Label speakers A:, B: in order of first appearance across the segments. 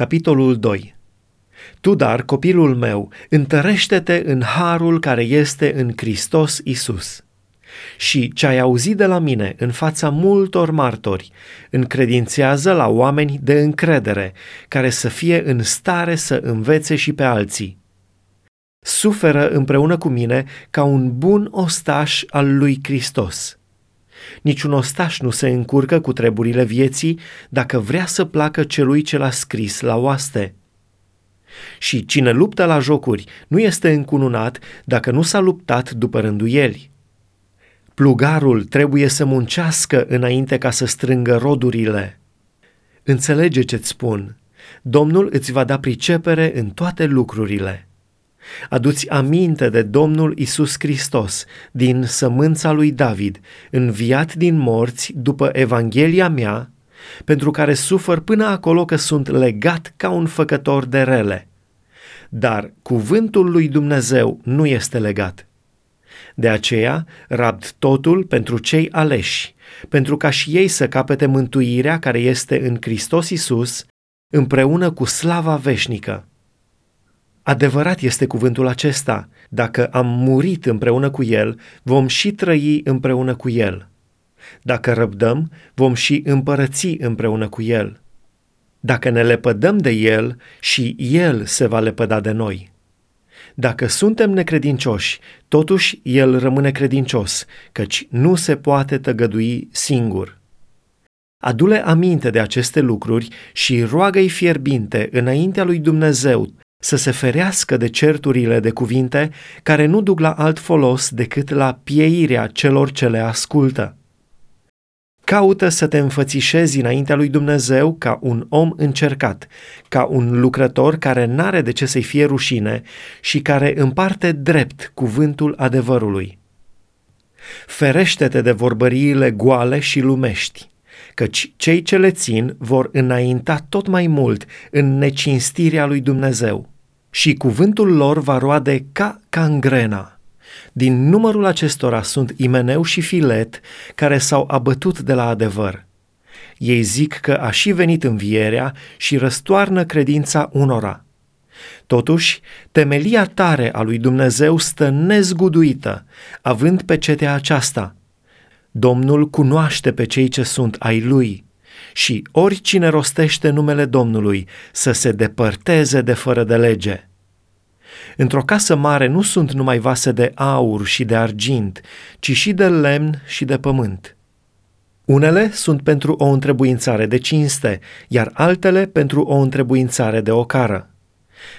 A: Capitolul 2 Tu, dar, copilul meu, întărește-te în harul care este în Hristos Isus. Și ce ai auzit de la mine în fața multor martori, încredințează la oameni de încredere, care să fie în stare să învețe și pe alții. Suferă împreună cu mine ca un bun ostaș al lui Hristos. Niciun ostaș nu se încurcă cu treburile vieții dacă vrea să placă celui ce l-a scris la oaste. Și cine luptă la jocuri nu este încununat dacă nu s-a luptat după rânduieli. Plugarul trebuie să muncească înainte ca să strângă rodurile. Înțelege ce-ți spun. Domnul îți va da pricepere în toate lucrurile. Aduți aminte de Domnul Isus Hristos, din sămânța lui David, înviat din morți după Evanghelia mea, pentru care sufăr până acolo că sunt legat ca un făcător de rele. Dar cuvântul lui Dumnezeu nu este legat. De aceea rabd totul pentru cei aleși, pentru ca și ei să capete mântuirea care este în Hristos Isus, împreună cu slava veșnică. Adevărat este cuvântul acesta, dacă am murit împreună cu El, vom și trăi împreună cu El. Dacă răbdăm, vom și împărăți împreună cu El. Dacă ne lepădăm de El, și El se va lepăda de noi. Dacă suntem necredincioși, totuși El rămâne credincios, căci nu se poate tăgădui singur. Adule aminte de aceste lucruri și roagă-i fierbinte înaintea lui Dumnezeu să se ferească de certurile de cuvinte care nu duc la alt folos decât la pieirea celor ce le ascultă. Caută să te înfățișezi înaintea lui Dumnezeu ca un om încercat, ca un lucrător care n-are de ce să-i fie rușine și care împarte drept cuvântul adevărului. Ferește-te de vorbăriile goale și lumești, căci cei ce le țin vor înainta tot mai mult în necinstirea lui Dumnezeu și cuvântul lor va roade ca cangrena. Din numărul acestora sunt Imeneu și Filet, care s-au abătut de la adevăr. Ei zic că a și venit învierea și răstoarnă credința unora. Totuși, temelia tare a lui Dumnezeu stă nezguduită, având pe cetea aceasta. Domnul cunoaște pe cei ce sunt ai lui și oricine rostește numele Domnului să se depărteze de fără de lege. Într-o casă mare nu sunt numai vase de aur și de argint, ci și de lemn și de pământ. Unele sunt pentru o întrebuințare de cinste, iar altele pentru o întrebuințare de ocară.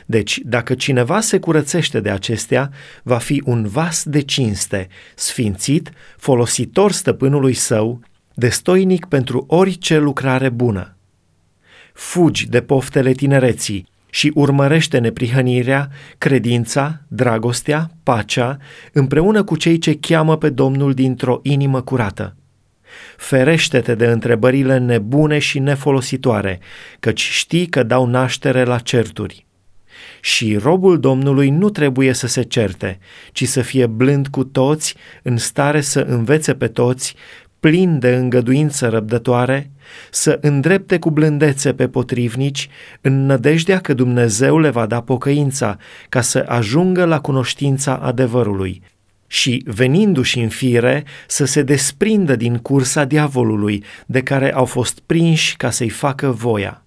A: Deci, dacă cineva se curățește de acestea, va fi un vas de cinste, sfințit, folositor stăpânului său, destoinic pentru orice lucrare bună. Fugi de poftele tinereții, și urmărește neprihănirea, credința, dragostea, pacea, împreună cu cei ce cheamă pe Domnul dintr-o inimă curată. Ferește-te de întrebările nebune și nefolositoare, căci știi că dau naștere la certuri. Și robul Domnului nu trebuie să se certe, ci să fie blând cu toți, în stare să învețe pe toți, plin de îngăduință răbdătoare, să îndrepte cu blândețe pe potrivnici, în nădejdea că Dumnezeu le va da pocăința, ca să ajungă la cunoștința adevărului, și, venindu-și în fire, să se desprindă din cursa diavolului, de care au fost prinși ca să-i facă voia.